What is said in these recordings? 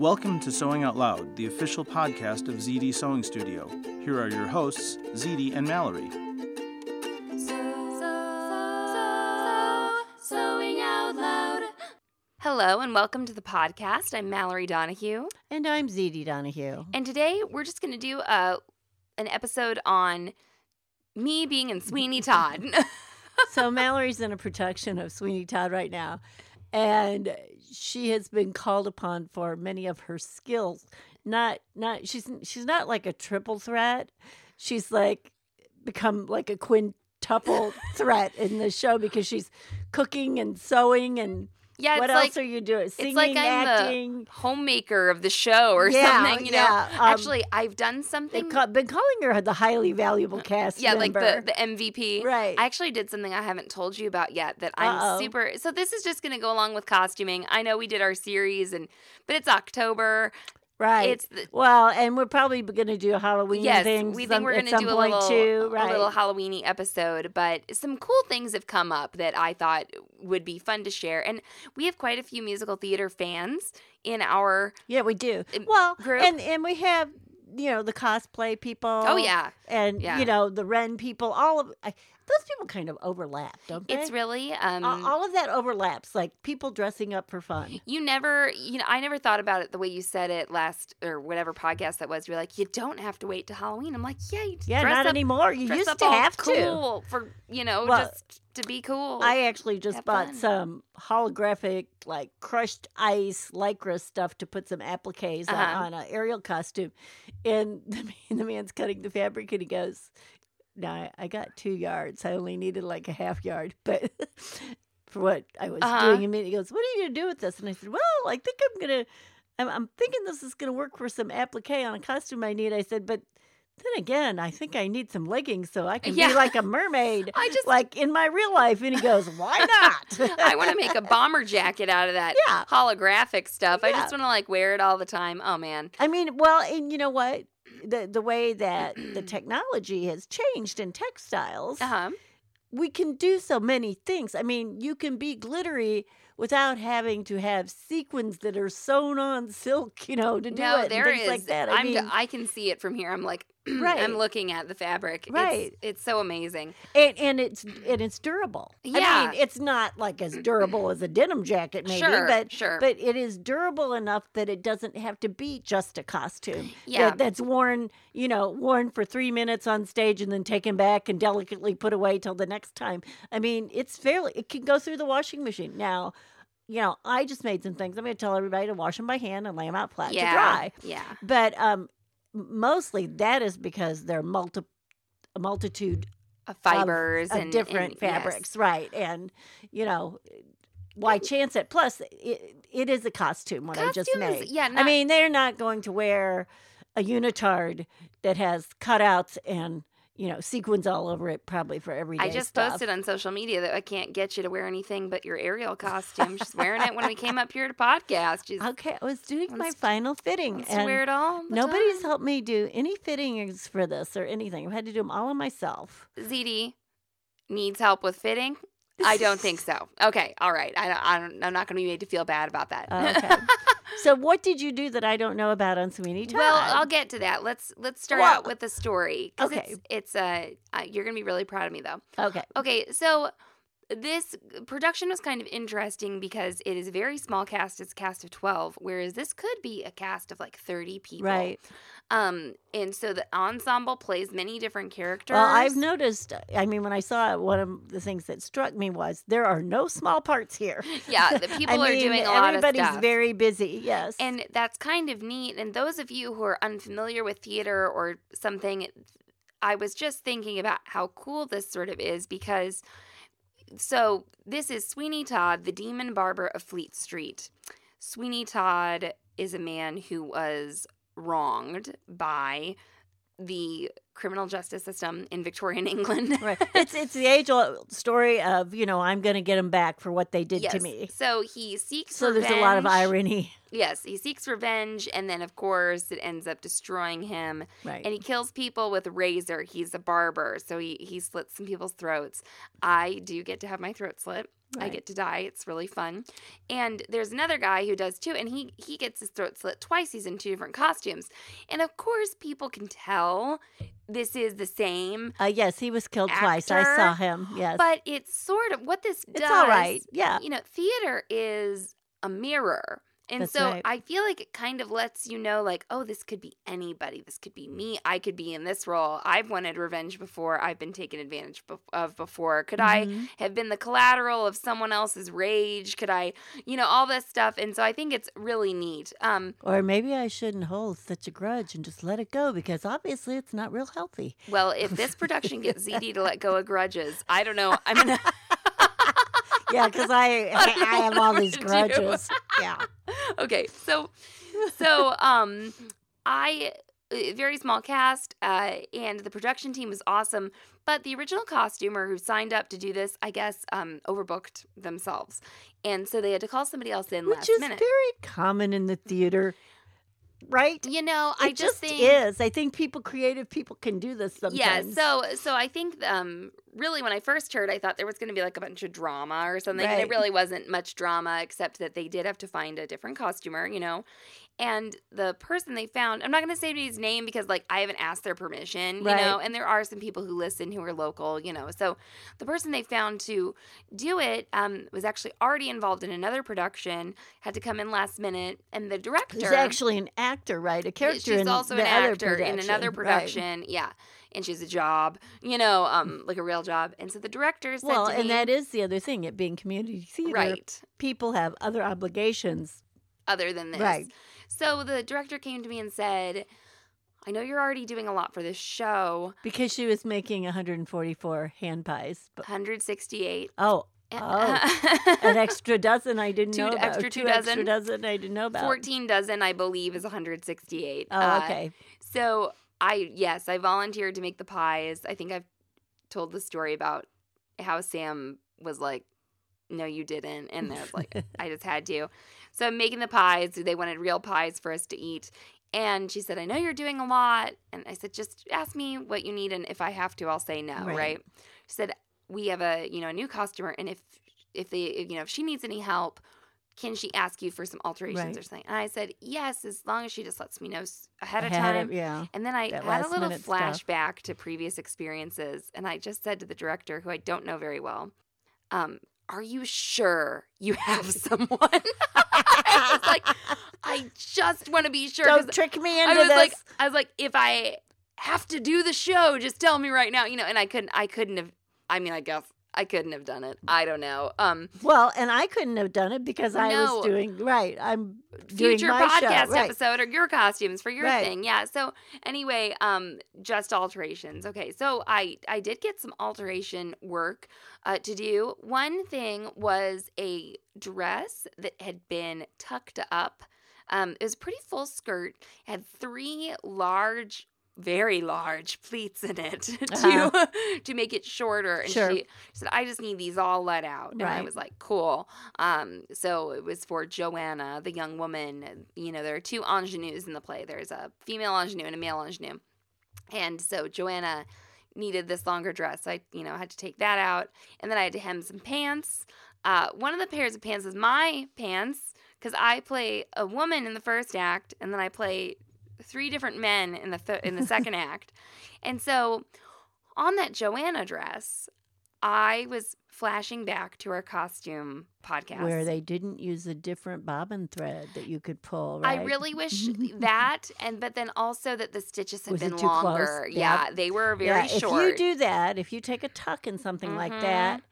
Welcome to Sewing Out Loud, the official podcast of ZD Sewing Studio. Here are your hosts, ZD and Mallory. Sewing out loud. Hello and welcome to the podcast. I'm Mallory Donahue, And I'm ZD Donahue. and today we're just going to do a an episode on me being in Sweeney Todd. so Mallory's in a production of Sweeney Todd right now. And she has been called upon for many of her skills. Not not she's she's not like a triple threat. She's like become like a quintuple threat in the show because she's cooking and sewing and yeah, what else like are you doing? Singing, it's like I'm acting. the homemaker of the show or Yeah, something. You know, yeah, um, actually, I've done something. Ca- been calling her the highly valuable cast yeah, like the, the MVP. Right. I actually did something I haven't told you about yet that Uh-oh. I'm super. So this is just going to go along with costuming. I know we did our series, and but it's October. Right. It's the- well, and we're probably going to do Halloween yes, things. we some- think we're going to do a little, too. a little Halloweeny episode. But some cool things have come up that I thought would be fun to share, and we have quite a few musical theater fans in our. Yeah, we do. Well, group. and and we have you know the cosplay people. Oh yeah, and yeah. you know the Ren people. All of I, those people kind of overlap, don't they? it's really. Um, all of that overlaps, like people dressing up for fun. You never, you know, I never thought about it the way you said it last or whatever podcast that was. You're like, you don't have to wait to Halloween. I'm like, yeah, you Yeah, dress not up, anymore. You used to have to. for you know Well, just to be cool. I actually just Have bought fun. some holographic, like crushed ice lycra stuff to put some appliques on- Uh-huh. on, an Ariel costume, and the, man- the man's cutting the fabric, and he goes, "Now I, I got two yards. I only needed like a half yard, but." For what I was Uh-huh. doing, and he goes, "What are you gonna do with this?" And I said, "Well, I think I'm gonna, I'm, I'm thinking this is gonna work for some applique on a costume I need." I said, "But then again, I think I need some leggings so I can Yeah. be like a mermaid, I just like in my real life." And he goes, "Why not?" I want to make a bomber jacket out of that Yeah. holographic stuff. I just want to like wear it all the time. Oh man. I mean, well, and you know what? The the way that the technology has changed in textiles, Uh huh. we can do so many things. I mean, you can be glittery without having to have sequins that are sewn on silk, you know, to do No, it there and things is. like that. I I'm. mean, I can see it from here. I'm like, Right. I'm looking at the fabric. Right. It's, so amazing. and, and it's and it's durable. I Yeah. mean, it's not like as durable as a denim jacket, maybe, Sure, but sure. but it is durable enough that it doesn't have to be just a costume. Yeah. that, that's worn, you know, worn for three minutes on stage and then taken back and delicately put away till the next time. I mean, it's fairly. It can go through the washing machine now. You know, I just made some things. I'm going to tell everybody to wash them by hand and lay them out flat yeah. to dry. Yeah. But um, mostly that is because they're multi, a multitude Of fibers of and different and- yes. fabrics, right? And you know, why chance it? Plus, it, it is a costume what I just made. yeah, I mean, they're not going to wear a unitard that has cutouts and you know sequins all over it, probably for everyday I just stuff. posted on social media that I can't get you to wear anything but your Ariel costume. She's wearing it when we came up here to podcast. She's Okay, I was doing my final fitting, and wear it all. nobody's time. helped me do any fittings for this or anything. I've had to do them all on myself. ZD needs help with fitting. I don't think so. Okay, all right. I, I don't, I'm not going to be made to feel bad about that. Oh, okay. so, what did you do that I don't know about on Sweeney Todd? Well, I'll get to that. Let's let's start Well, out with the story. okay. It's, it's uh, uh, you're gonna be really proud of me though. okay. Okay, so this production was kind of interesting because it is a very small cast. It's a cast of 12, whereas this could be a cast of like 30 people. Right. Um, and so the ensemble plays many different characters. Well, I've noticed. I mean, when I saw it, one of the things that struck me was there are no small parts here. Yeah, the people are mean, doing a lot of stuff. everybody's very busy. Yes, And that's kind of neat. And those of you who are unfamiliar with theater or something, I was just thinking about how cool this sort of is because so this is Sweeney Todd, the demon barber of Fleet Street. Sweeney Todd is a man who was wronged by the criminal justice system in Victorian England. right. It's it's the age old story of you know I'm going to get them back for what they did yes. to me. So he seeks revenge. So there's a lot of irony. Yes, he seeks revenge, and then of course it ends up destroying him. Right. And he kills people with a razor. He's a barber, so he he slits some people's throats. I do get to have my throat slit. I get to die. It's really fun. And there's another guy who does too, and he he gets his throat slit twice. He's in two different costumes, and of course people can tell this is the same. Uh, yes, he was killed twice. I saw him. Yes, But it's sort of what this it's does. all right. Yeah, You know, theater is a mirror. And That's so right. I feel like it kind of lets you know, like, oh, this could be anybody. This could be me. I could be in this role. I've wanted revenge before. I've been taken advantage of before. Could I Mhm. have been the collateral of someone else's rage? Could I, you know, all this stuff. And so I think it's really neat. Um, Or maybe I shouldn't hold such a grudge and just let it go because obviously it's not real healthy. well, if this production gets ZD to let go of grudges, I don't know. I'm gonna. Yeah, because I I, have all these grudges. Yeah, okay so so um i uh, very small cast uh and the production team was awesome but the original costumer who signed up to do this i guess um overbooked themselves and so they had to call somebody else in which last is very common in the theater, right? you know It i just think is. I think people, creative people, can do this sometimes. yeah so so i think um really when i first heard i thought there was going to be like a bunch of drama or something and it really wasn't much drama except that they did have to find a different costumer you know and the person they found i'm not going to say his name because like i haven't asked their permission you Right. know and there are some people who listen who are local you know so the person they found to do it um, was actually already involved in another production had to come in last minute and the director Who's actually an actor, right? A character She's in also an actor in another production, production. Yeah. And she's a job, you know, um, like a real job. And so the director Right. said Well, and me, that is the other thing. It being community theater, right, people have other obligations. other than this. Right. So the director came to me and said, I know you're already doing a lot for this show. Because she was making 144 hand pies. But, 168. oh, Oh. an extra dozen I didn't Two know about. extra two extra dozen? dozen I didn't know about. 14 dozen, I believe, is 168. Oh, Uh, okay. So I yes, I volunteered to make the pies. I think I've told the story about how Sam was like, "No, you didn't," and I was like, "I just had to." So I'm making the pies. They wanted real pies for us to eat, and she said, "I know you're doing a lot," and I said, "Just ask me what you need, and if I have to, I'll say no." Right. Right? She said, "We have a you know a new customer, and if if they if, you know if she needs any help." Can she ask you for some alterations Right. or something? And I said, yes, as long as she just lets me know ahead of Ahead time. yeah. And then I That had a little minute stuff. flashback to previous experiences, and I just said to the director, who I don't know very well, um, "Are you sure you have someone?" I was like, "I just want to be sure. Don't trick me into I was this. like, I was like, if I have to do the show, just tell me right now, you know. And I couldn't, I couldn't have. I mean, I guess I couldn't have done it. I don't know. Um, well, and I couldn't have done it because I No. was doing right. I'm doing future my podcast show. Right. episode or your costumes for your Right. thing. Yeah. So anyway, um, just alterations. Okay. So I I did get some alteration work uh, to do. One thing was a dress that had been tucked up. Um, it was a pretty full skirt. It Had three large. Very large pleats in it to Uh-huh. to make it shorter, and Sure. she said, "I just need these all let out." And I was like, "Cool." Um, so it was for Joanna, the young woman. You know, there are two ingenues in the play. There's a female ingenue and a male ingenue. And so Joanna needed this longer dress. So I, you know, had to take that out. And then I had to hem some pants. Uh, one of the pairs of pants is my pants because I play a woman in the first act, and then I play three different men in the th- in the second act. And so on that Joanna dress, I was flashing back to our costume podcast. Where they didn't use a different bobbin thread that you could pull. I really wish that, and but then also that the stitches had Was been too close? longer. Yep. Yeah, they were very yeah, short. If you do that, if you take a tuck in something like Mhm. that,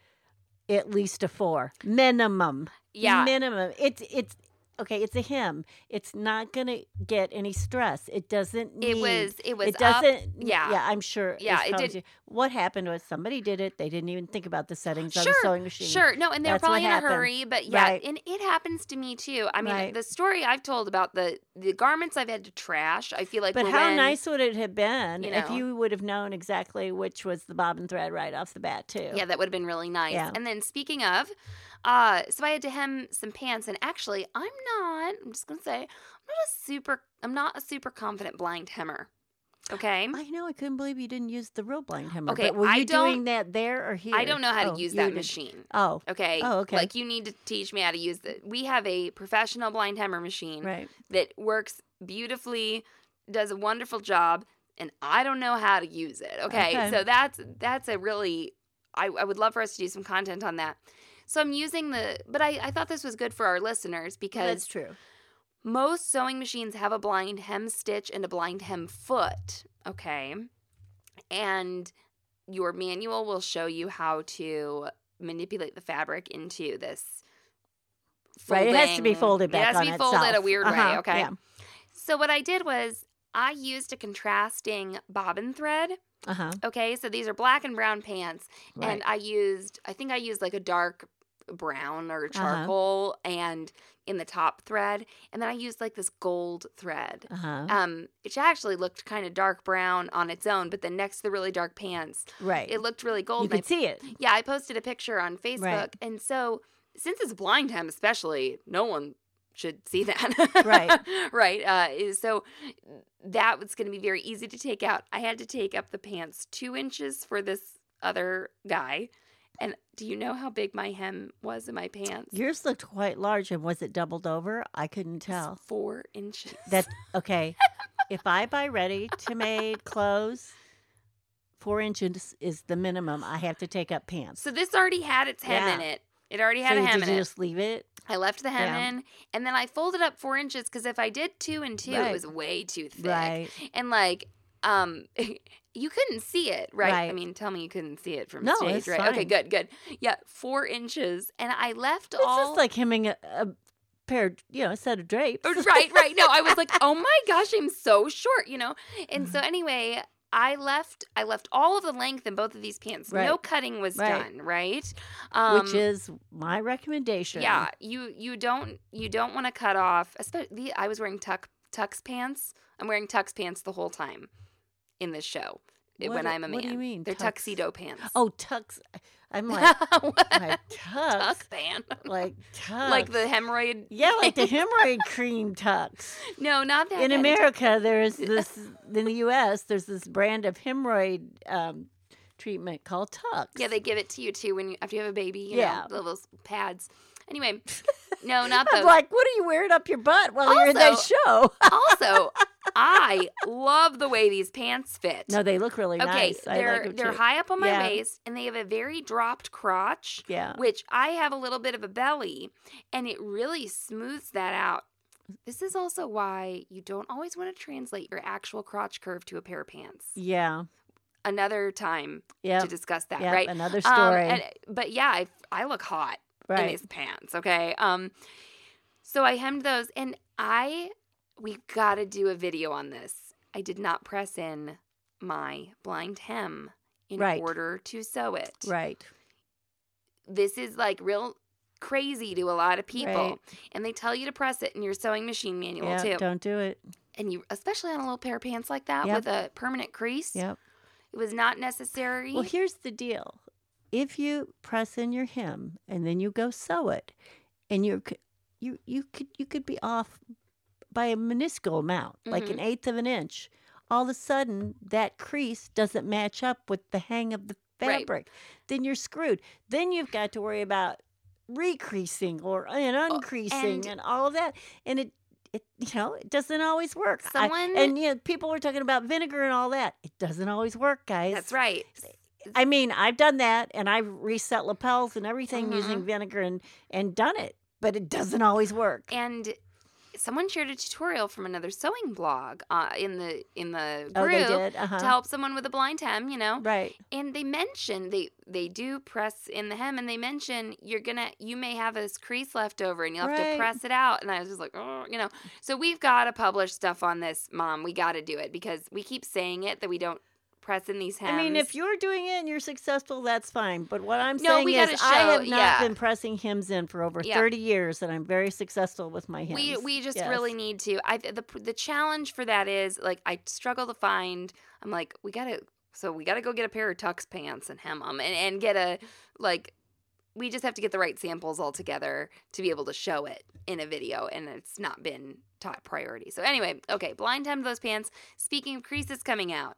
at least a four minimum. yeah, minimum. It's it's okay. It's a hymn. It's not gonna get any stress. It doesn't. Need, it was. It was. It doesn't. yeah. Yeah. I'm sure. Yeah, it did- What happened was somebody did it. They didn't even think about the settings on Sure, the sewing machine. Sure, no, and they were That's what probably in a hurry, but yeah, Right. and it happens to me too. I mean, Right. the story I've told about the the garments I've had to trash, I feel like. But how when- nice would it have been you if you would have known exactly which was the bobbin thread right off the bat, too? Yeah, that would have been really nice. Yeah. And then speaking of, uh, so I had to hem some pants, and actually, I'm not. I'm just gonna say, I'm not a super. I'm not a super confident blind hemmer. Okay. I know. I couldn't believe you didn't use the real blind hemmer. Okay, but were I you don't- doing that there or here? I don't know how to Oh, use that didn't. machine. Oh, Okay. Oh, okay. Like you need to teach me how to use it. We have a professional blind hemmer machine right. that works beautifully, does a wonderful job, and I don't know how to use it. Okay. Okay. So that's that's a really I, I would love for us to do some content on that. So I'm using the but I, I thought this was good for our listeners because That's true. most sewing machines have a blind hem stitch and a blind hem foot. Okay. And your manual will show you how to manipulate the fabric into this. Right. It has to be folded back It has to be folded a weird Uh-huh, way. Okay. Yeah. So what I did was I used a contrasting bobbin thread. Uh huh. Okay, so these are black and brown pants, Right. and I used I think I used like a dark brown or charcoal and in the top thread, and then I used like this gold thread. Uh huh. Um, which actually looked kind of dark brown on its own, but then next to the really dark pants, right. it looked really gold. you and I could see it. yeah, I posted a picture on Facebook. Right. And so, since it's blind hem, especially, no one should see that. Right. right. Uh, so, that was going to be very easy to take out. I had to take up the pants two inches for this other guy. And do you know how big my hem was in my pants? Yours looked quite large, and was it doubled over? I couldn't It's tell. four inches. That okay. if I buy ready to made clothes, four inches is the minimum. I have to take up pants. so, this already had its hem in it. It already So had a hem did in you it. just leave it? I left the hem Yeah. in, and then I folded up four inches because if I did two and two, it was way too thick. Right. And like, um, you couldn't see it, right? I mean, tell me you couldn't see it from No, stage, it's right? Okay, good, good. Yeah, four inches, and I left all It's all. just like hemming a, a pair, of, you know, a set of drapes. Oh, right, right. No, I was like, oh my gosh, I'm so short, you know. And so anyway, I left. I left all of the length in both of these pants. No cutting was Right. done, right? Um, which is my recommendation. yeah. You you don't you don't want to cut off. Especially, I was wearing tuck tux pants. I'm wearing tux pants the whole time in this show eh, What when I'm a man. what do you mean, They're tux? tuxedo pants. Oh, tux. I'm like, like tux, tuck pant. like tux, like the hemorrhoid. yeah, like the hemorrhoid cream Tucks. No, not that. In. America, there's this. In the U.S., there's this brand of hemorrhoid um, treatment called Tucks. Yeah, they give it to you too when you after you have a baby. You Yeah. know, those pads. Anyway, no, not those. I'm like, what are you wearing up your butt while you're in that show? also, I love the way these pants fit. no, they look really okay, nice. They're like they're too. high up on my Yeah. waist and they have a very dropped crotch, Yeah. which I have a little bit of a belly, and it really smooths that out. This is also why you don't always want to translate your actual crotch curve to a pair of pants. Yeah. Another time Yeah. to discuss that, Yep, right? Another Um, story. and- but yeah, I, I look hot in these pants. Okay. Um, so I hemmed those, and I we got to do a video on this. I did not press in my blind hem in Right. order to sew it. Right. This is like real crazy to a lot of people, Right. and they tell you to press it in your sewing machine manual too. Don't do it. And you, especially on a little pair of pants like that Yep. with a permanent crease, Yep. it was not necessary. Well, here's the deal. If you press in your hem and then you go sew it, and you're you you could you could be off by a minuscule amount, like Mm-hmm. an eighth of an inch. All of a sudden, that crease doesn't match up with the hang of the Right. fabric. Then you're screwed. Then you've got to worry about recreasing or and uncreasing Oh, and- and all of that, and it. It, you know, it doesn't always work. I- Someone- and you know, people were talking about vinegar and all that. It doesn't always work, guys. That's right. I mean, I've done that, and I've reset lapels and everything Mhm. using vinegar and and done it, but it doesn't always work. and someone shared a tutorial from another sewing blog uh, in the in the Oh, they group did. Uh to help someone with a blind hem, you know. Right. And they mention they they do press in the hem, and they mention you're gonna you may have this crease left over, and you'll have Right. to press it out. And I was just like, oh, you know. So we've got to publish stuff on this, mom. We got to do it because we keep saying it that we don't press in these hems. I mean, if you're doing it and you're successful, that's fine. But what I'm No, saying is, I have not yeah. been pressing hymns in for over Yeah. 30 years, and I'm very successful with my hymns. we we just Yes. really need to. I the the challenge for that is like I struggle to find. I'm like we gotta so we gotta go get a pair of tux pants and hem them and and get a like. We just have to get the right samples all together to be able to show it in a video, and it's not been top priority. So anyway, okay, blind hem those pants. Speaking of creases coming out,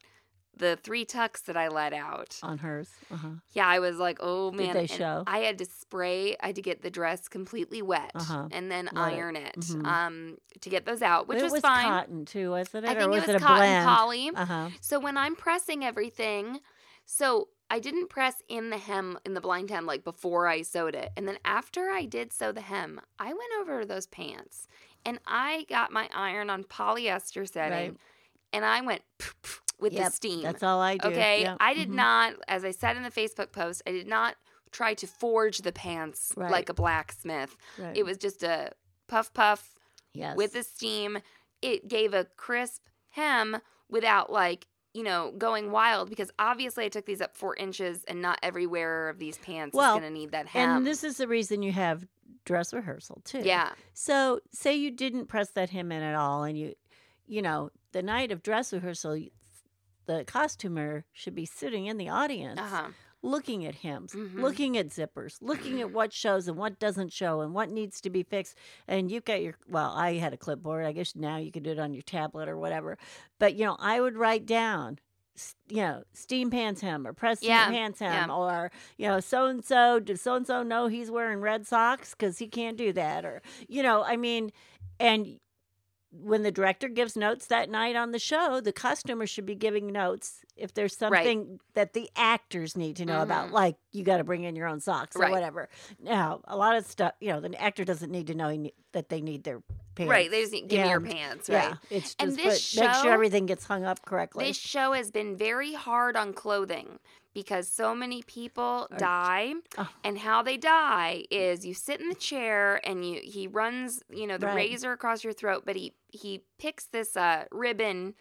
the three tucks that I let out. on hers. Uh-huh. Yeah, I was like, oh man. Did they and show? I had to spray, I had to get the dress completely wet Uh-huh. and then Let it- iron it, mhm. um, to get those out, which it was, was fine. cotton too, wasn't it? I or think was it was a cotton blend? poly. Uh-huh. So when I'm pressing everything, so I didn't press in the hem, in the blind hem, like before I sewed it. And then after I did sew the hem, I went over those pants and I got my iron on polyester setting Right. and I went with Yep, the steam. That's all I do. Okay. Yeah. I did Mhm. not, as I said in the Facebook post, I did not try to forge the pants Right. like a blacksmith. Right. It was just a puff puff yes. with the steam. It gave a crisp hem without like, you know, going wild because obviously I took these up four inches and not every wearer of these pants Well, is going to need that hem. and this is the reason you have dress rehearsal too. yeah. So, say you didn't press that hem in at all, and you, you know, the night of dress rehearsal, the costumer should be sitting in the audience, Uh huh. looking at hems, Mhm. looking at zippers, looking at what shows and what doesn't show, and what needs to be fixed. And you've got your well, I had a clipboard. I guess now you could do it on your tablet or whatever. But you know, I would write down. You know, steam pants hem or press Yeah, pants hem, yeah. or you know, so and so. Does so and so know he's wearing red socks because he can't do that? Or you know, I mean, and when the director gives notes that night on the show, the customer should be giving notes if there's something that the actors need to know about, Mhm. like you got to bring in your own socks or whatever. Now, a lot of stuff, you know, the actor doesn't need to know ne- that they need their pants. Right. They just need, give me your pants. Right. Yeah, it's just And this show, make sure everything gets hung up correctly. This show has been very hard on clothing because so many people die Oh. and how they die is you sit in the chair and you he runs, you know, the Right. razor across your throat, but he he picks this uh ribbon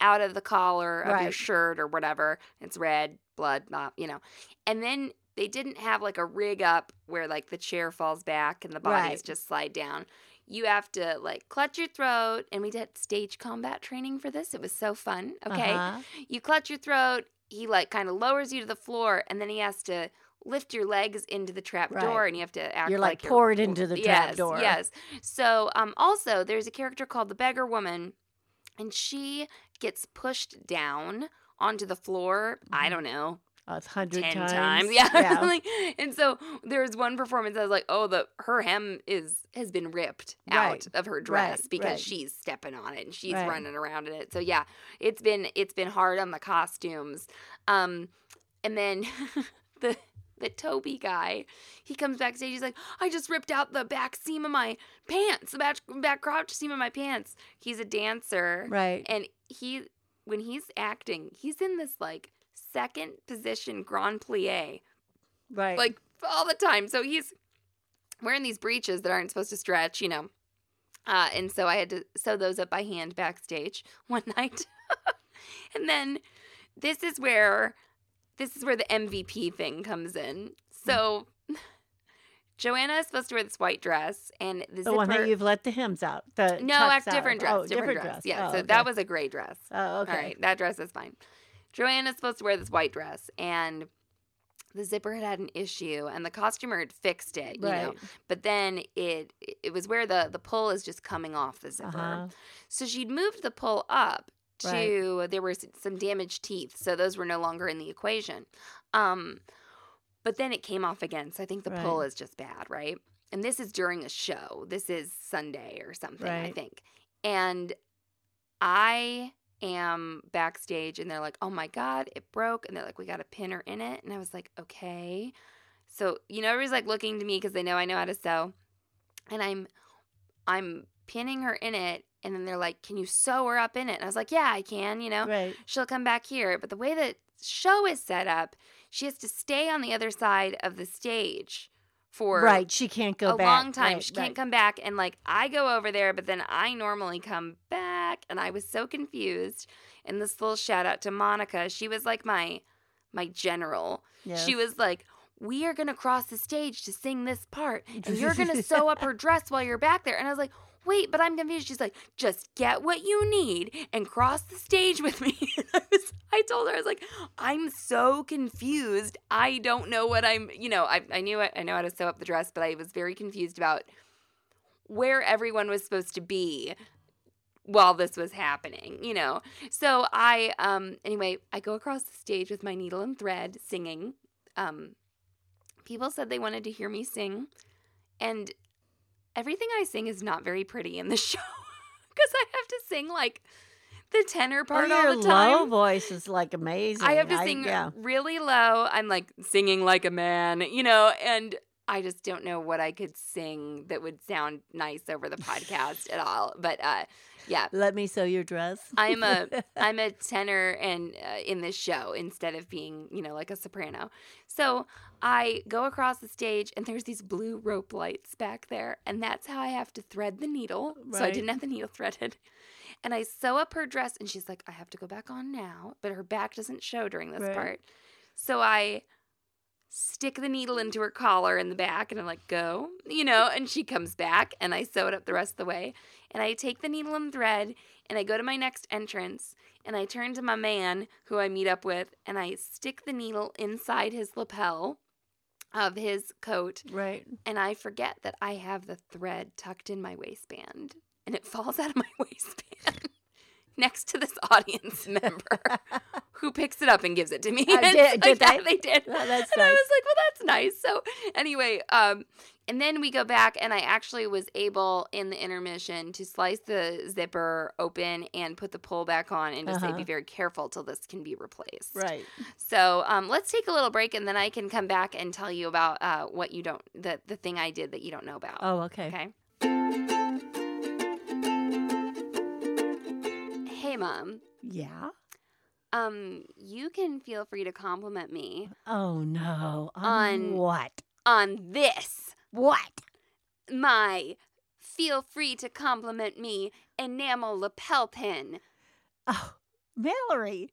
out of the collar of your shirt or whatever. It's red, blood, not, you know. And then they didn't have like a rig up where like the chair falls back and the bodies Right. just slide down. You have to like clutch your throat, and we did stage combat training for this. It was so fun. Okay, Uh-huh. you clutch your throat. He like kind of lowers you to the floor, and then he has to lift your legs into the trap door, and you have to act You're like like poured into the trap yes, door. Yes. So um, also there's a character called the beggar woman, and she gets pushed down onto the floor. I Mhm. don't know, It's hundred times. times. Yeah. yeah. Like, and so there's one performance I was like, oh, the her hem is has been ripped Right. out of her dress Right, because right. she's stepping on it and she's running around in it. So yeah, it's been it's been hard on the costumes. Um, and then the the Toby guy, he comes backstage. He's like, I just ripped out the back seam of my pants, the back back crotch seam of my pants. He's a dancer, Right. and he when he's acting, he's in this like second position grand plie Right. like all the time. So he's wearing these breeches that aren't supposed to stretch, you know. Uh, and so I had to sew those up by hand backstage one night. and then this is where this is where the MVP thing comes in. So Joanna is supposed to wear this white dress and the, the one that you've let the hems out. The no, act different out. dress, Oh, different, dress. Yeah, Oh, so okay. that was a gray dress. Oh, okay. All right, that dress is fine. Joanna's supposed to wear this white dress, and the zipper had had an issue, and the costumer had fixed it, you know. Right. But then it it was where the the pull is just coming off the zipper. Uh-huh. So she'd moved the pull up Right. to there were some damaged teeth, so those were no longer in the equation. Um, but then it came off again, so I think the pull is just bad, right? And this is during a show. This is Sunday or something, I Right. think. And I am backstage and they're like, oh my God, it broke. And they're like, we got to pin her in it. And I was like, okay. So, you know, everybody's like looking to me because they know I know how to sew. And I'm, I'm pinning her in it. And then they're like, can you sew her up in it? And I was like, yeah, I can, you know, Right. she'll come back here. But the way that show is set up, she has to stay on the other side of the stage for right. She can't go back a back. long time. Right, she can't right. come back. And like I go over there, but then I normally come back. And I was so confused. And this little shout out to Monica. She was like my my general. Yes. She was like, We are gonna cross the stage to sing this part. And you're gonna sew up her dress while you're back there. And I was like, Wait, but I'm confused. She's like, just get what you need and cross the stage with me. And I was, I told her, I was like, I'm so confused. I don't know what I'm, you know, I, I knew I, I know how to sew up the dress, but I was very confused about where everyone was supposed to be while this was happening, you know. So I, um, anyway, I go across the stage with my needle and thread singing. Um, people said they wanted to hear me sing, and everything I sing is not very pretty in the show because I have to sing like the tenor Oh, part your all the time. low voice is like amazing. I have to sing yeah. really low. I'm like singing like a man, you know, and I just don't know what I could sing that would sound nice over the podcast at all. But uh, yeah, Let me sew your dress. I'm a I'm a tenor and uh, in this show instead of being you know like a soprano. So I go across the stage and there's these blue rope lights back there, and that's how I have to thread the needle. So I didn't have the needle threaded. And I sew up her dress, and she's like, I have to go back on now, but her back doesn't show during this Right. part. So I stick the needle into her collar in the back, and I'm like, go, you know, and she comes back, and I sew it up the rest of the way. And I take the needle and thread, and I go to my next entrance, and I turn to my man who I meet up with, and I stick the needle inside his lapel of his coat, Right. and I forget that I have the thread tucked in my waistband, and it falls out of my waistband next to this audience member who picks it up and gives it to me. Uh, did- it's did like, they? yeah, they did. Oh, that's and I was like, well, that's nice. So anyway, um, and then we go back, and I actually was able in the intermission to slice the zipper open and put the pull back on, and just Uh-huh. be very careful till this can be replaced. Right. So um, let's take a little break, and then I can come back and tell you about uh, what you don't, the the thing I did that you don't know about. Oh, okay. Okay. Hey, mom. Yeah. Um, you can feel free to compliment me Oh no. On, On- what? on this. What? My feel free to compliment me enamel lapel pin. Oh, Mallory.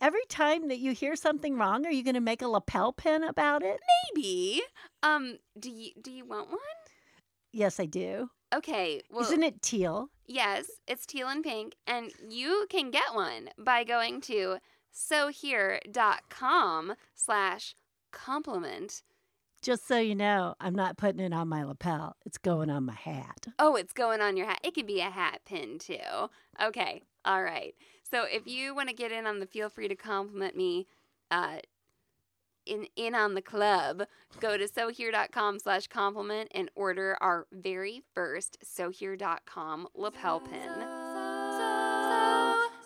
Every time that you hear something wrong, are you going to make a lapel pin about it? Maybe. Um, do you do you want one? Yes, I do. Okay. Well, Isn't it teal? Yes, it's teal and pink, and you can get one by going to sohere.com slash compliment. Just so you know, I'm not putting it on my lapel. It's going on my hat. Oh, it's going on your hat. It could be a hat pin too. Okay, all right. So if you want to get in on the feel free to compliment me, uh, in in on the club, go to sohere.com slash compliment and order our very first sohere.com lapel pin.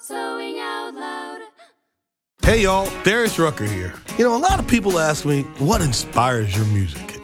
Sewing out loud. Hey y'all, Darius Rucker here. You know, a lot of people ask me, what inspires your music?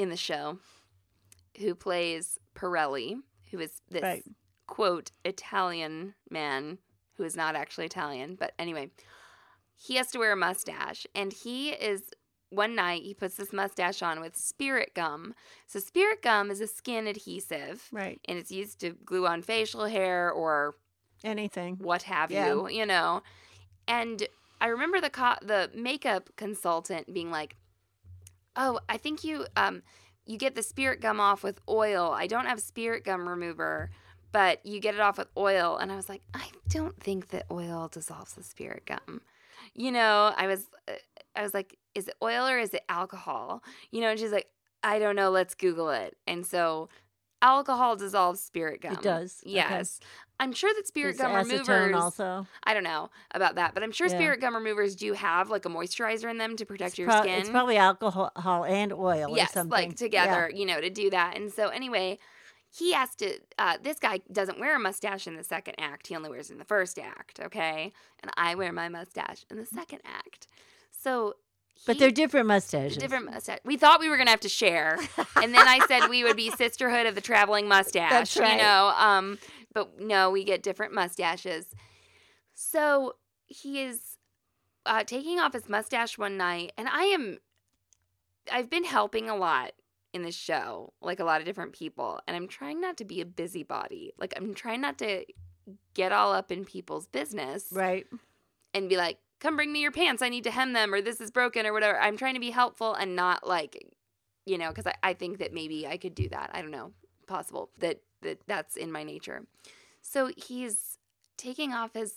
in the show who plays Pirelli, who is this Right. quote Italian man who is not actually Italian. But anyway, he has to wear a mustache, and he is one night he puts this mustache on with spirit gum. So spirit gum is a skin adhesive, Right. and it's used to glue on facial hair or Anything. what have Yeah. you, you know. And I remember the co- the makeup consultant being like, "Oh, I think you um you get the spirit gum off with oil. I don't have spirit gum remover, but you get it off with oil." And I was like, "I don't think that oil dissolves the spirit gum." You know, I was uh, I was like, "Is it oil or is it alcohol?" You know, and she's like, "I don't know, let's google it." And so alcohol dissolves spirit gum. It does. Okay. Yes. I'm sure that spirit gum removers also. I don't know about that, but I'm sure Yeah. spirit gum removers do have like a moisturizer in them to protect It's, your prob- skin. it's probably alcohol and oil yes, or something. like Yeah. together, you know, to do that. And so anyway, he has to. Uh, this guy doesn't wear a mustache in the second act. He only wears it in the first act. Okay, and I wear my mustache in the second act. So, But they're different mustaches. different mustache. We thought we were gonna have to share, and then I said we would be sisterhood of the traveling mustache. That's right. You know, um, but no, we get different mustaches. So he is uh, taking off his mustache one night, and I am. I've been helping a lot in this show, like a lot of different people, and I'm trying not to be a busybody. Like I'm trying not to get all up in people's business Right. and be like, come bring me your pants. I need to hem them or this is broken or whatever. I'm trying to be helpful and not like, you know, because I, I think that maybe I could do that. I don't know. Possible that, that that's in my nature. So he's taking off his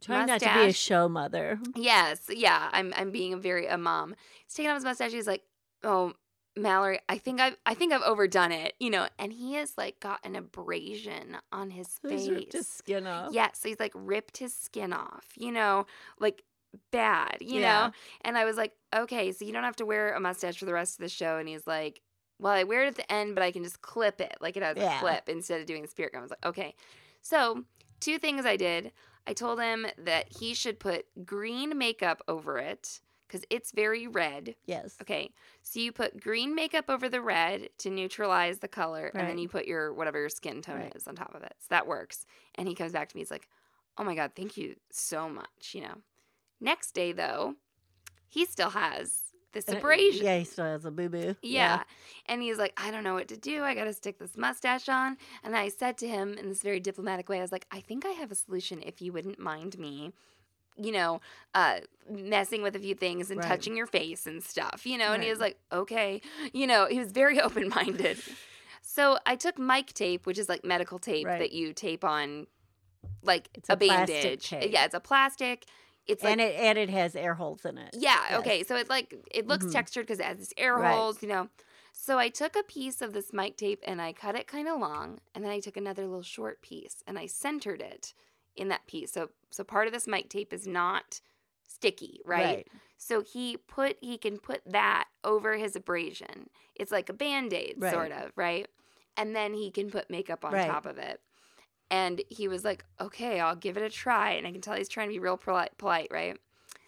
Trying not to be a show mother. Yes, yeah. I'm I'm being a very a mom. He's taking off his mustache. He's like, "Oh, Mallory, I think I've I think I've overdone it," you know. And he has like got an abrasion on his face. He's ripped his skin off. Yeah, so he's like ripped his skin off, you know, like bad, you Yeah. know? And I was like, okay, so you don't have to wear a mustache for the rest of the show. And he's like, well, I wear it at the end, but I can just clip it. Like it has Yeah. a clip instead of doing the spirit gum. I was like, okay. So, two things I did. I told him that he should put green makeup over it because it's very red. Yes. Okay, so you put green makeup over the red to neutralize the color, and then you put your whatever your skin tone Right. is on top of it. So that works. And he comes back to me. He's like, "Oh my god, thank you so much." You know. Next day though, he still has this abrasion. Yeah, he still has a boo boo. Yeah. And he's like, I don't know what to do. I got to stick this mustache on. And I said to him in this very diplomatic way, I was like, I think I have a solution if you wouldn't mind me, you know, uh, messing with a few things and Right. touching your face and stuff, you know? And he was like, okay. You know, he was very open minded. so I took mic tape, which is like medical tape Right. that you tape on like It's a, a bandage. Yeah, it's a plastic. It's like and it and it has air holes in it. yeah, Yes. okay. So it like it looks Mhm. textured because it has these air Right. holes, you know. So I took a piece of this mic tape and I cut it kind of long, and then I took another little short piece and I centered it in that piece. So so part of this mic tape is not sticky, right? So he put he can put that over his abrasion. It's like a band-aid Right. sort of, right? And then he can put makeup on Right. top of it. And he was like, "Okay, I'll give it a try." And I can tell he's trying to be real polite, polite, right?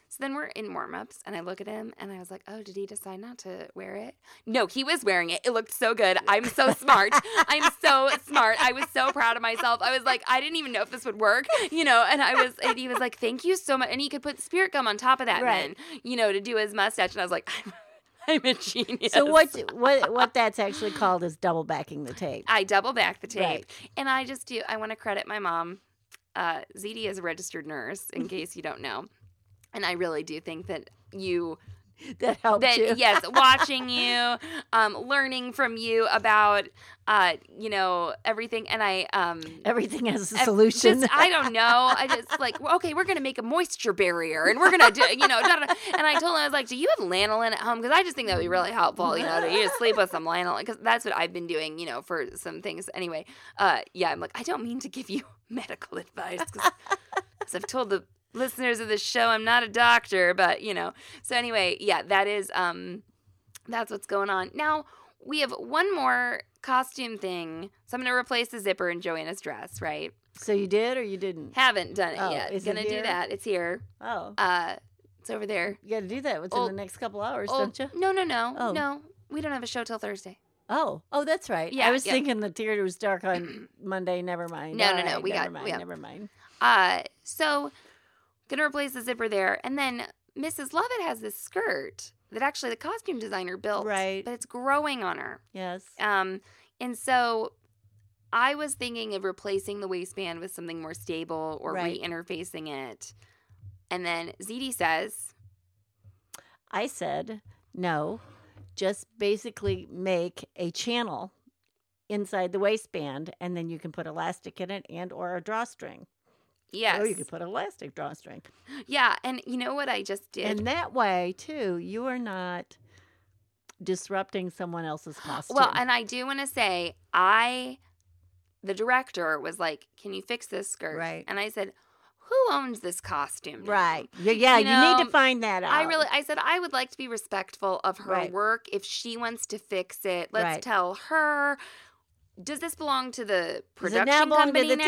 So then we're in warm-ups and I look at him and I was like, "Oh, did he decide not to wear it?" No, he was wearing it. It looked so good. I'm so smart. I'm so smart. I was so proud of myself. I was like, I didn't even know if this would work, you know. And I was, and he was like, "Thank you so much." And he could put spirit gum on top of that, Right. then, you know, to do his mustache. And I was like, "I'm, a genius." So what what what that's actually called is double backing the tape. I double back the tape, Right. and I just do. I want to credit my mom. Uh, ZD is a registered nurse, in case you don't know, and I really do think that you That helped that you. yes watching you um learning from you about uh you know everything and i um Everything has a solution. just- I don't know. I just like well, okay, we're gonna make a moisture barrier, and we're gonna do, you know. Da, da, da. And I told him I was like, "Do you have lanolin at home? Because I just think that would be really helpful, you know, to you just sleep with some lanolin, because that's what I've been doing, you know, for some things. Anyway, uh, yeah, I'm like, I don't mean to give you medical advice, because I've told the listeners of this show I'm not a doctor, but you know. So anyway, yeah, that is um, that's what's going on now. We have one more costume thing. So I'm going to replace the zipper in Joanna's dress, right? so you did or you didn't? Haven't done it Oh, yet. is it Gonna do that. It's here. Oh, Uh, it's over there. you got to do that within the next couple hours, Oh, don't you? No, no, no, Oh. no. We don't have a show till Thursday. Oh, oh, that's right. Yeah, I was yeah. thinking the theater was dark on Monday. Never mind. No, All no, no, right, we never got- mind. got- Never mind. Uh, so gonna replace the zipper there, and then Mrs. Lovett has this skirt that actually the costume designer built, Right. But it's growing on her. Yes. Um, and so I was thinking of replacing the waistband with something more stable or Right. re-interfacing it. And then ZD says, I said, no, just basically make a channel inside the waistband and then you can put elastic in it and or a drawstring. Oh, "Yes, Or you could put elastic drawstring. yeah." And you know what I just did? And that way too, you are not disrupting someone else's costume. Well, and I do want to say, I, the director was like, "Can you fix this skirt?" Right. And I said, "Who owns this costume?" now?" right. Yeah, yeah You you, need to find that out. I really, I said I would like to be respectful of her Right. work. If she wants to fix it, let's Right. tell her. Does this belong to the production now company the now?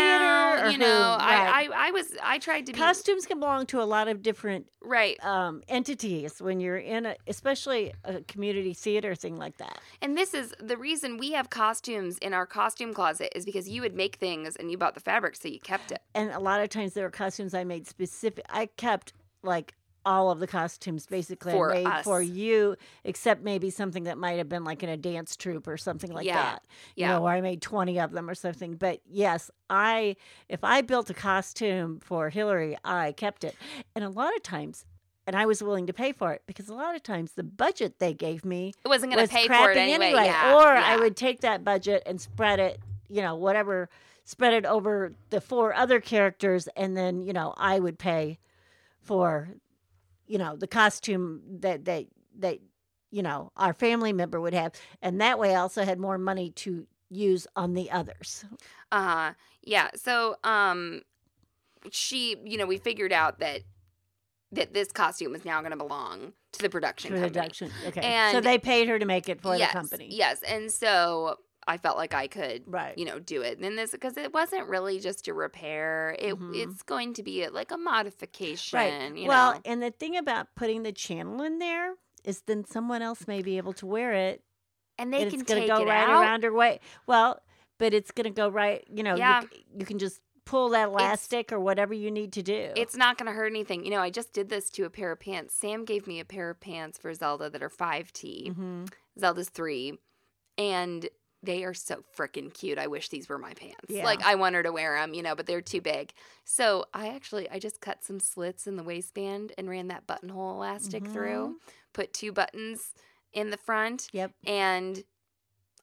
theater or you know, who? I, I, I was, I tried to be Costumes can belong to a lot of different right. um, entities when you're in a, especially a community theater thing like that. And this is the reason we have costumes in our costume closet is because you would make things and you bought the fabric, so you kept it. and a lot of times there were costumes I made specific. I kept like all of the costumes basically For I made for you, except maybe something that might have been like in a dance troupe or something like Yeah, that. You yeah. know, where I made twenty of them or something. But yes, I if I built a costume for Hillary, I kept it, and a lot of times. And I was willing to pay for it because a lot of times the budget they gave me It wasn't going to pay for it anyway. Yeah, or yeah. I would take that budget and spread it, you know, whatever, spread it over the four other characters, and then you know I would pay for, you know, the costume that that that you know our family member would have, and that way I also had more money to use on the others. Uh. Yeah. So, um, she, you know, we figured out that that this costume is now going to belong to the production the company. production, okay. And so they paid her to make it for yes, the company, Yes, and so I felt like I could, right? you know, do it. And this because it wasn't really just a repair. It Mhm. it's going to be a, like a modification. Right. Well, know. and the thing about putting the channel in there is then someone else may be able to wear it and they and can it's going to take go it right out. around her way. Well, but it's going to go right. You know, Yeah. you, you can just pull that elastic or whatever you need to do. It's not going to hurt anything. You know, I just did this to a pair of pants. Sam gave me a pair of pants for Zelda that are 5T. Mhm. Zelda's 3. And they are so freaking cute. I wish these were my pants. Yeah. Like I want her to wear them, you know, but they're too big. So I actually I just cut some slits in the waistband and ran that buttonhole elastic through. Put two buttons in the front Yep. and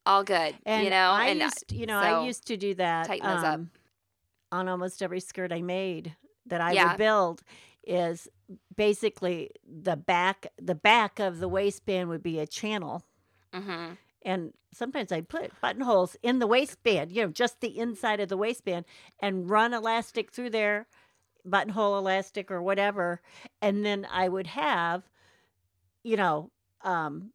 all good. And you know, I and uh, used, you know, so I used to do that tighten those up. um, on almost every skirt I made that I Yeah. would build. Is basically the back. The back of the waistband would be a channel, mhm. And sometimes I'd put buttonholes in the waistband, you know, just the inside of the waistband, and run elastic through there, buttonhole elastic or whatever, and then I would have, you know, um,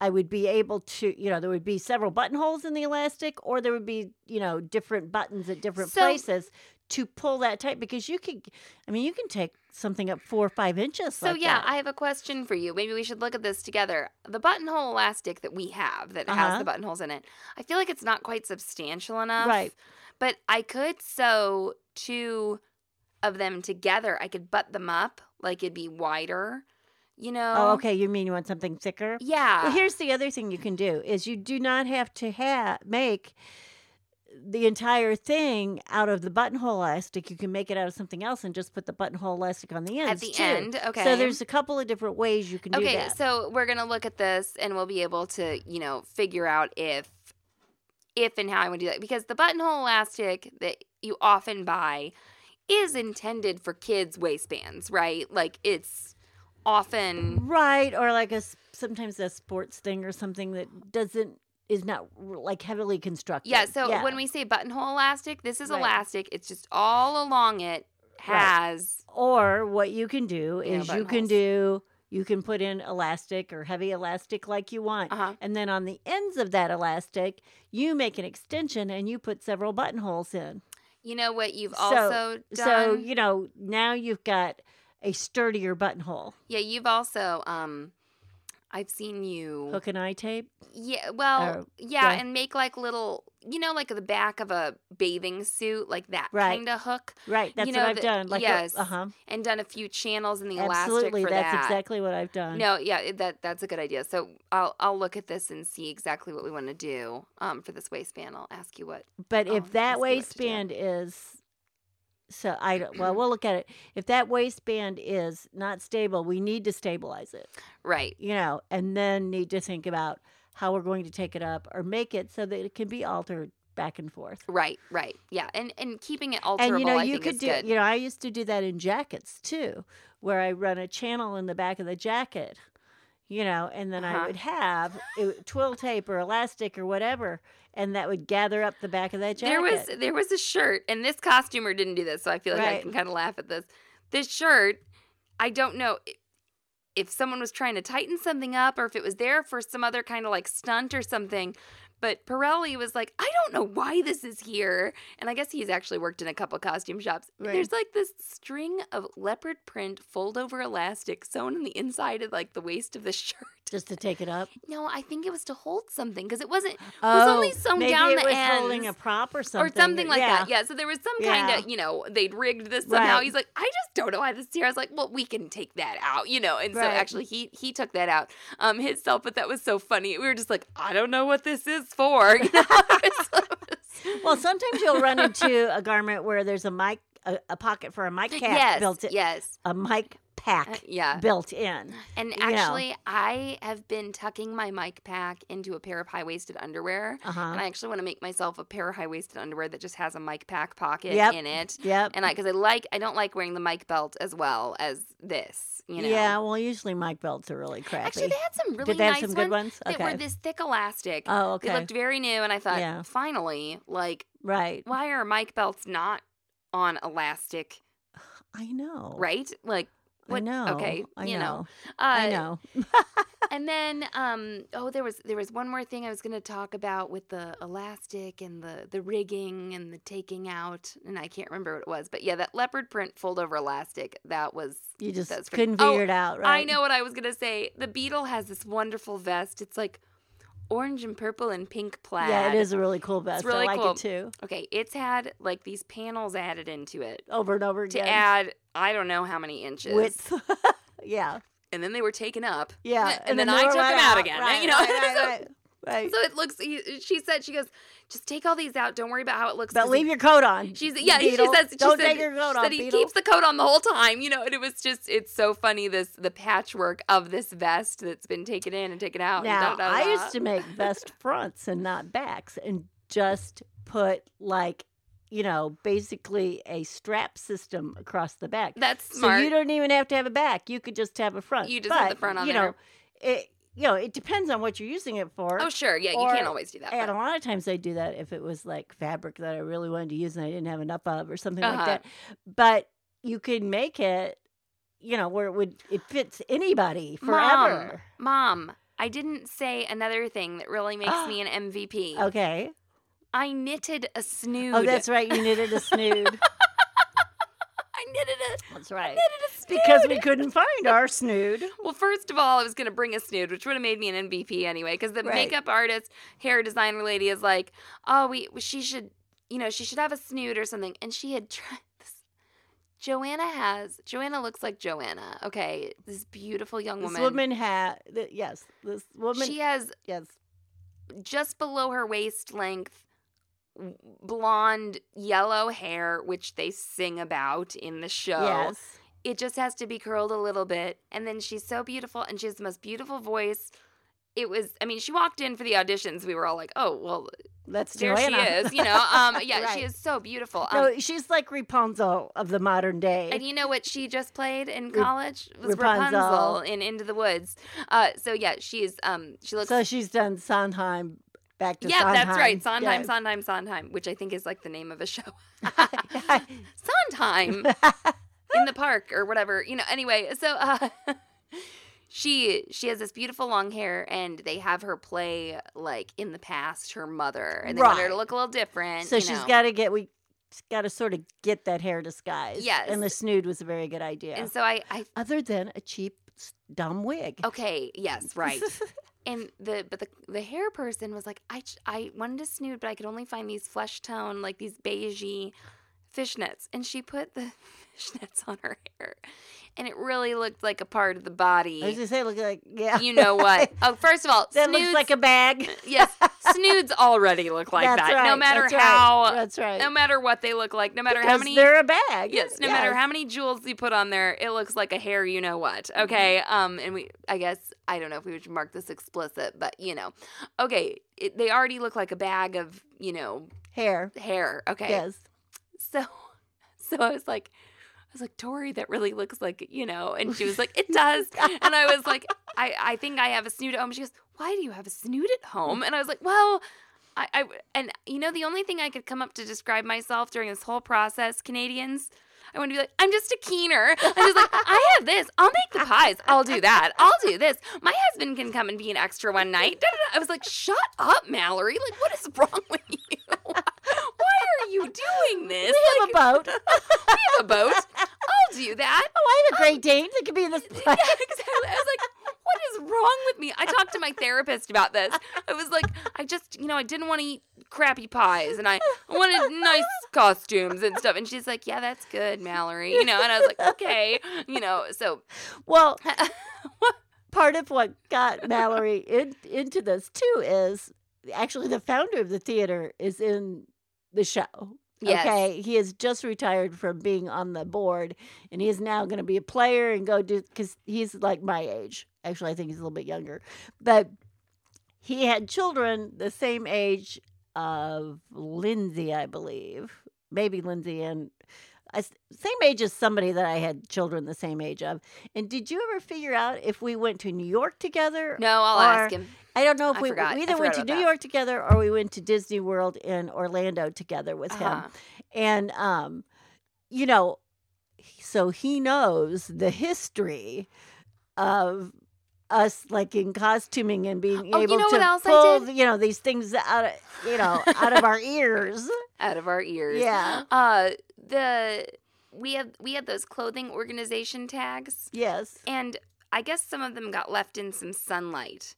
I would be able to, you know, there would be several buttonholes in the elastic, or there would be, you know, different buttons at different So- places to pull that tight because you could, I mean, you can take something up four or five inches. So like yeah, that. I have a question for you. Maybe we should look at this together. The buttonhole elastic that we have that has Uh-huh. the buttonholes in it, I feel like it's not quite substantial enough. Right. But I could sew two of them together. I could butt them up like it'd be wider. You know? oh, okay. You mean you want something thicker? Yeah. Well, here's the other thing you can do is you do not have to have make the entire thing out of the buttonhole elastic. You can make it out of something else and just put the buttonhole elastic on the ends. At the too. end, okay. So there's a couple of different ways you can do okay, so we're gonna look at this and we'll be able to, you know, figure out if if and how I would do that. Because the buttonhole elastic that you often buy is intended for kids' waistbands, right? Like it's often right, or like a sometimes a sports thing or something that doesn't is not like heavily constructed. Yeah, so when we say buttonhole elastic, this is Right. elastic. It's just all along it Right. has or what you can do Yeah, is you can do you can put in elastic or heavy elastic like you want. uh-huh. And then on the ends of that elastic, you make an extension and you put several buttonholes in. You know what you've So- also done? So, you know, now you've got a sturdier buttonhole. yeah, you've also um I've seen you Hook and eye tape. Yeah, well, Or- yeah, yeah. and make like little you know, like the back of a bathing suit, like that Right. kind of hook, Right. That's You what I've the- done. Like yes. uh huh. and done a few channels in the Absolutely. elastic for That's that. exactly what I've done. No, yeah, that that's a good idea. So I'll I'll look at this and see exactly what we want to do um, for this waistband. I'll ask you what. But I'll if that ask you what to do. waistband is so I don't- well we'll look at it. If that waistband is not stable, we need to stabilize it. Right. You know, and then need to think about how we're going to take it up or make it so that it can be altered back and forth. Right, right, yeah, and and keeping it alterable, and you know I you could do good. you know i used to do that in jackets too where i run a channel in the back of the jacket you know and then Uh-huh. i would have it, twill tape or elastic or whatever and that would gather up the back of that jacket There was there was a shirt, and this costumer didn't do this, so I feel like I can kind of laugh at this. This shirt, I don't know if someone was trying to tighten something up or if it was there for some other kind of like stunt or something. But Pirelli was like, I don't know why this is here. And I guess he's actually worked in a couple costume shops. Right. There's like this string of leopard print fold over elastic sewn in the inside of like the waist of the shirt. just to take it up No, I think it was to hold something because it wasn't it was only sewn Oh, maybe down it the was ends holding a prop or something or something like yeah. that. Yeah. So there was some kind of, you know, they'd rigged this somehow. Right. He's like, I just don't know why this is here. I was like, well, we can take that out, you know. And so actually, he he took that out um himself, but that was so funny. We were just like, I don't know what this is for. You know? Well sometimes you'll run into a garment where there's a mic a, a pocket for a mic cap yes, built in yes, a mic Uh, pack yeah. built in And you know. actually, I have been tucking my mic pack into a pair of high waisted underwear. uh-huh And I actually want to make myself a pair of high waisted underwear that just has a mic pack pocket Yep. in it. yep And I, because I like, I don't like wearing the mic belt as well as this, you know. yeah well usually mic belts are really crappy Actually, they had some really did they have nice some good ones ones that were this thick elastic. oh okay They looked very new, and I thought, Yeah. finally, like, right why are mic belts not on elastic? I know. Right? Like, what? I know. Okay, I you know. know. Uh, I know. And then, um, oh, there was there was one more thing I was going to talk about with the elastic and the the rigging and the taking out, and I can't remember what it was, but yeah, that leopard print fold over elastic that was. You just That's pretty- couldn't Oh, figure it out, right? I know what I was going to say. The Beadle has this wonderful vest. It's like orange and purple and pink plaid. Yeah, it is a really cool vest. really I like cool. it too. Okay, it's had like these panels added into it Over and over again to add I don't know how many inches. width. yeah. and then they were taken up. Yeah. And, then, they I took right them out, again. Right, you know, right, right, so, right, so it looks. He, she said, she goes, just take all these out. Don't worry about how it looks. but leave he- your coat on. She's yeah. Beadle. She says she Don't said, take your coat she off. said he Beadle. keeps the coat on the whole time. You know, and it was just it's so funny this the patchwork of this vest that's been taken in and taken out. Now, da, da, I used to make vest fronts and not backs and just put like, you know, basically a strap system across the back. That's So you don't even have to have a back. You could just have a front. You just have the front on you there. know, it you know, it depends on what you're using it for. oh sure, yeah. You can't always do that. And but- a lot of times I do that if it was like fabric that I really wanted to use and I didn't have enough of or something Uh-huh. like that. But you can make it, you know, where it would it fits anybody forever. Mom, I didn't say another thing that really makes me an MVP. Okay. I knitted a snood. Oh, that's right. You knitted a snood. I knitted a That's right. I knitted a snood. Because we couldn't find our snood. Well, first of all, I was going to bring a snood, which would have made me an MVP anyway, because the Right. makeup artist, hair designer lady is like, oh, we she should, you know, she should have a snood or something. And she had tried this. Joanna has, Joanna looks like Joanna, okay? This beautiful young woman. This woman. had, yes, this woman, she has yes. just below her waist length blonde yellow hair which they sing about in the show Yes. it just has to be curled a little bit and then she's so beautiful and she has the most beautiful voice it was i mean she walked in for the auditions we were all like oh well That's there Joanna. she is you know um yeah Right. she is so beautiful um, No, she's like Rapunzel of the modern day. and you know what she just played in college It was Rapunzel. Rapunzel in Into the Woods. Uh, so yeah, she's um she looks so she's done Sondheim back to yeah, Sondheim. that's right. Sondheim, Yes. Sondheim, Sondheim, which I think is like the name of a show. Sondheim in the park or whatever. You know, anyway, so uh she she has this beautiful long hair and they have her play like in the past her mother and they want her to look a little different. so she's got to get we got to sort of get that hair disguised. Yes. and the snood was a very good idea. And so I I Other than a cheap dumb wig. okay, yes, right. And the but the the hair person was like, I I wanted to snood, but I could only find these flesh tone like these beigey fishnets, and she put the fishnets on her hair, and it really looked like a part of the body. I was gonna say, look like yeah. you know what? Oh, first of all, that snoods, looks like a bag. yes, snoods already look like That's that. right. No matter that's right, how, That's right. no matter what they look like, no matter how many they're a bag. Yes, no matter how many jewels you put on there, it looks like a hair. You know what? Okay. Um, and we, I guess, I don't know if we would mark this explicit, but you know, okay, it, they already look like a bag of, you know, hair. hair. Okay. Yes. So, so I was like, was like, Tori, that really looks like, you know, and she was like, it does. And I was like, I, I think I have a snood at home. She goes, why do you have a snood at home? And I was like, well, I, I, and you know, the only thing I could come up to describe myself during this whole process, Canadians, I want to be like, I'm just a keener. I was like, I have this. I'll make the pies. I'll do that. I'll do this. My husband can come and be an extra one night. Da, da, da. I was like, shut up, Mallory. Like, what is wrong with you? Why are you doing this? We have a boat. we have a boat. I'll do that. Oh, I have a great date. That could be in this Yeah, exactly. I was like, what is wrong with me? I talked to my therapist about this. I was like, I just, you know, I didn't want to eat crappy pies and I wanted nice costumes and stuff. And she's like, yeah, that's good, Mallory. You know, and I was like, okay. You know, so Well, part of what got Mallory in, into this too is actually the founder of the theater is in the show. Yes. Okay, he has just retired from being on the board, and he is now going to be a player and go do because he's like my age. Actually, I think he's a little bit younger, but he had children the same age of Lindsay, I believe, maybe Lindsay and same age as somebody that I had children the same age of. And did you ever figure out if we went to New York together? no, I'll ask him. I don't know if I we, forgot. we either went to New that. York together or we went to Disney World in Orlando together with him. Uh-huh. And um, you know, so he knows the history of us like in costuming and being Oh, you able know to what else I pull you know these things out of you know out of our ears. Out of our ears. Yeah. Uh, the we had we had those clothing organization tags. Yes. And I guess some of them got left in some sunlight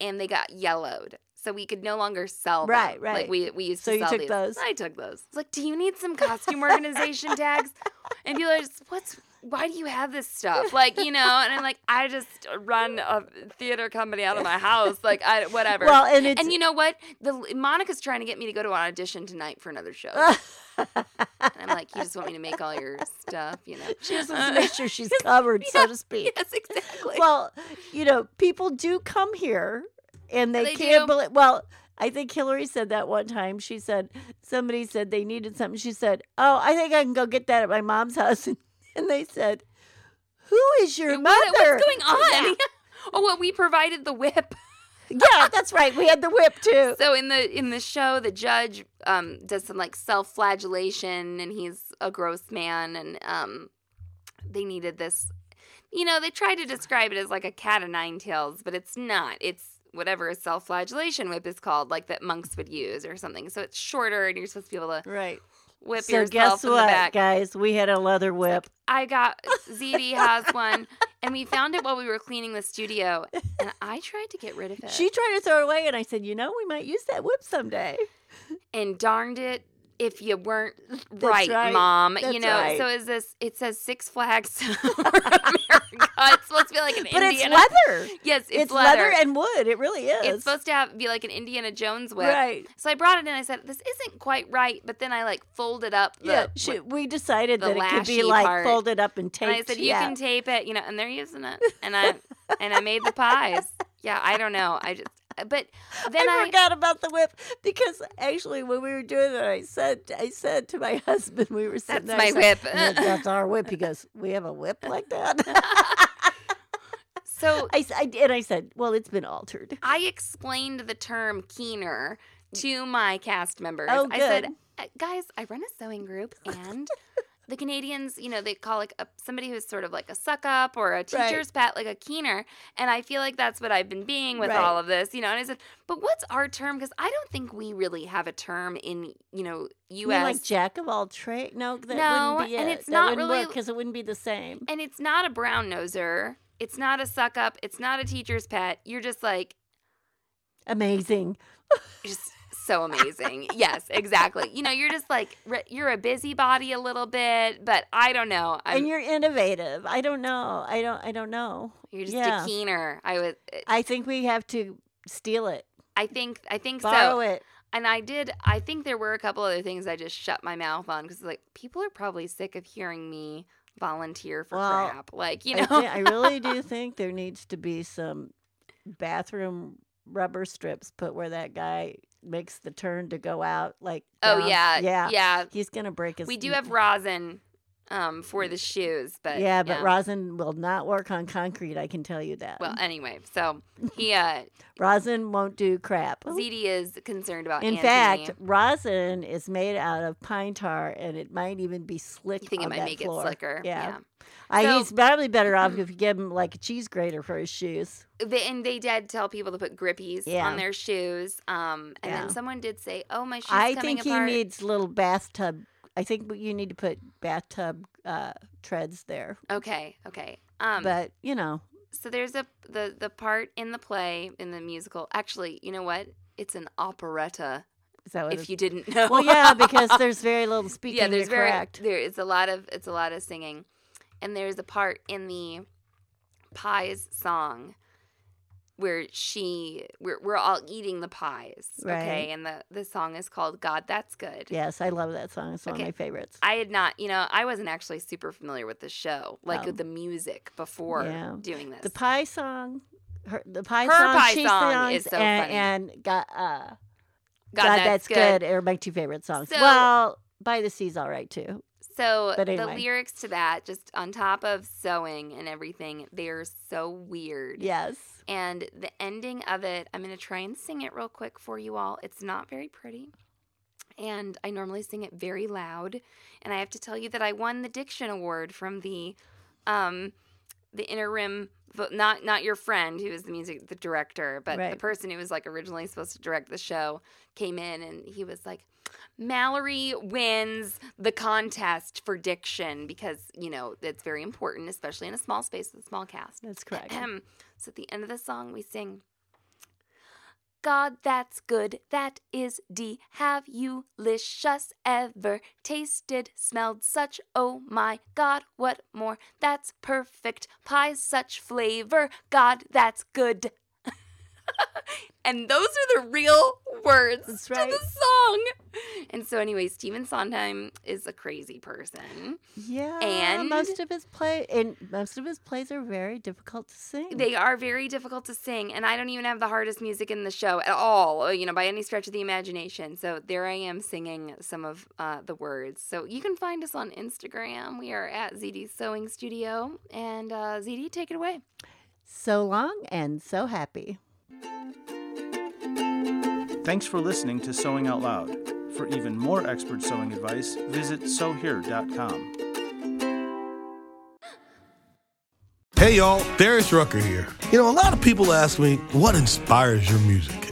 and they got yellowed. So we could no longer sell them. Right, right. Like we, we used So to you sell took these. those? I took those. It's like, do you need some costume organization tags? And people are just, what's, why do you have this stuff? Like, you know, and I'm like, I just run a theater company out of my house. Like, I, whatever. Well, and it's and you know what? The Monica's trying to get me to go to an audition tonight for another show. And I'm like, you just want me to make all your stuff, you know? she just wants to uh, make sure she's covered, so to speak. Yes, exactly. Well, you know, people do come here and they, They can't do. believe. Well, I think Hillary said that one time. She said somebody said they needed something. She said, "Oh, I think I can go get that at my mom's house." And, they said, "Who is your What- mother?" what's going on? oh, well, we provided the whip. Yeah, that's right. We had the whip too. So in the in the show, the judge um, does some like self-flagellation, and he's a gross man, and um, they needed this. You know, they tried to describe it as like a cat of nine tails, but it's not. It's whatever a self-flagellation whip is called, like that monks would use or something. So it's shorter, and you're supposed to be able to Right. Whip So yourself guess what, back. guys? We had a leather whip. I got ZD has one, and we found it while we were cleaning the studio, and I tried to get rid of it. She tried to throw it away, and I said, "You know, we might use that whip someday." and darned it if you weren't right, right. mom. you know, right. so is this? It says Six Flags for America. It's supposed to be like an But Indiana. it's leather. Yes, it's, It's, leather. and wood. It really is. it's supposed to have be like an Indiana Jones whip. right. So I brought it in. I said, "This isn't quite right," but then I like folded up. The, Yeah, she, we decided that it could be like part. folded up and taped. and I said, "You yeah. can tape it," you know, and they're using it, and I and I made the pies. Yeah, I don't know. I just, uh, but then I, I, forgot about the whip because actually when we were doing it, I said, I said to my husband, we were sitting That's there. My said, whip. That's our whip. He goes, we have a whip like that. So I, I did. I said, well, it's been altered. I explained the term keener to my cast members. Oh, I said, good. "Uh, guys, I run a sewing group and the Canadians, you know, they call like a, somebody who's sort of like a suck up or a teacher's pet, like a keener. And I feel like that's what I've been being with Right. all of this, you know. And I said, but what's our term? Because I don't think we really have a term in, you know, U.S. like jack of all trades. No, that No, wouldn't be and it's That not wouldn't really- because it wouldn't be the same. and it's not a brown noser. It's not a suck up. It's not a teacher's pet. You're just like Amazing. just so amazing. yes, exactly. You know, you're just like you're a busybody a little bit, but I don't know. I'm, and you're innovative. I don't know. I don't. I don't know. you're just yeah. a keener. I was. Uh, I think we have to steal it, I think. I think borrow so. it. And I did. I think there were a couple other things I just shut my mouth on because like people are probably sick of hearing me volunteer for Well, crap. Like you I, know. I really do think there needs to be some bathroom rubber strips put where that guy makes the turn to go out. Like, oh down. yeah, yeah, yeah. He's gonna break his. We do have rosin um, for the shoes, but yeah, but rosin will not work on concrete. I can tell you that. Well, anyway, so he uh, rosin won't do crap. ZD is concerned about. In Anthony. fact, rosin is made out of pine tar, and it might even be slick. you think it might make floor. it slicker? Yeah. I, So- he's probably better off if you give him like a cheese grater for his shoes. They, and they did tell people to put grippies Yeah. on their shoes. Um, and Yeah. then someone did say, "Oh, my shoes I coming think he apart." needs little bathtub. I think you need to put bathtub uh, treads there. Okay, okay. Um, but you know, so there's a the the part in the play in the musical. Actually, you know what? It's an operetta. is that? If you didn't know. well, yeah, because there's very little speaking. yeah, there's very correct. there is a lot of it's a lot of singing, and there's a part in the pies song where she we're we're all eating the pies, Right. okay, and the the song is called God That's Good. Yes, I love that song. It's one Okay. of my favorites. I had not, you know, I wasn't actually super familiar with the show, like Oh. with the music before Yeah. doing this. The pie song, her, the pie Her song, pie song songs, is so and, funny. and got uh, God, God, that's, that's, good. Are my two favorite songs. So- well, by the sea's all right too. So But the lyrics to that, just on top of sewing and everything, they're so weird. Yes. And the ending of it, I'm going to try and sing it real quick for you all. It's not very pretty. And I normally sing it very loud. And I have to tell you that I won the Diction Award from the um the interim vo- not not your friend who is the music the director, but the person who was like originally supposed to direct the show came in and he was like Mallory wins the contest for diction because, you know, it's very important, especially in a small space with a small cast. That's correct. so at the end of the song, we sing, God, that's good. That is D. Have you licious ever tasted, smelled such? Oh my God, what more? That's perfect. Pie, such flavor. God, that's good. and those are the real words That's to the song. And so, anyway, Stephen Sondheim is a crazy person. Yeah, And- most of his play and most of his plays are very difficult to sing. They are very difficult to sing, and I don't even have the hardest music in the show at all, uh, you know, by any stretch of the imagination. So there I am singing some of uh, the words. So you can find us on Instagram. We are at ZD Sewing Studio, and uh, ZD, take it away. so long and so happy. Thanks for listening to Sewing Out Loud. For even more expert sewing advice, visit sewhere.com. Hey y'all, Darius Rucker here. You know, a lot of people ask me, what inspires your music?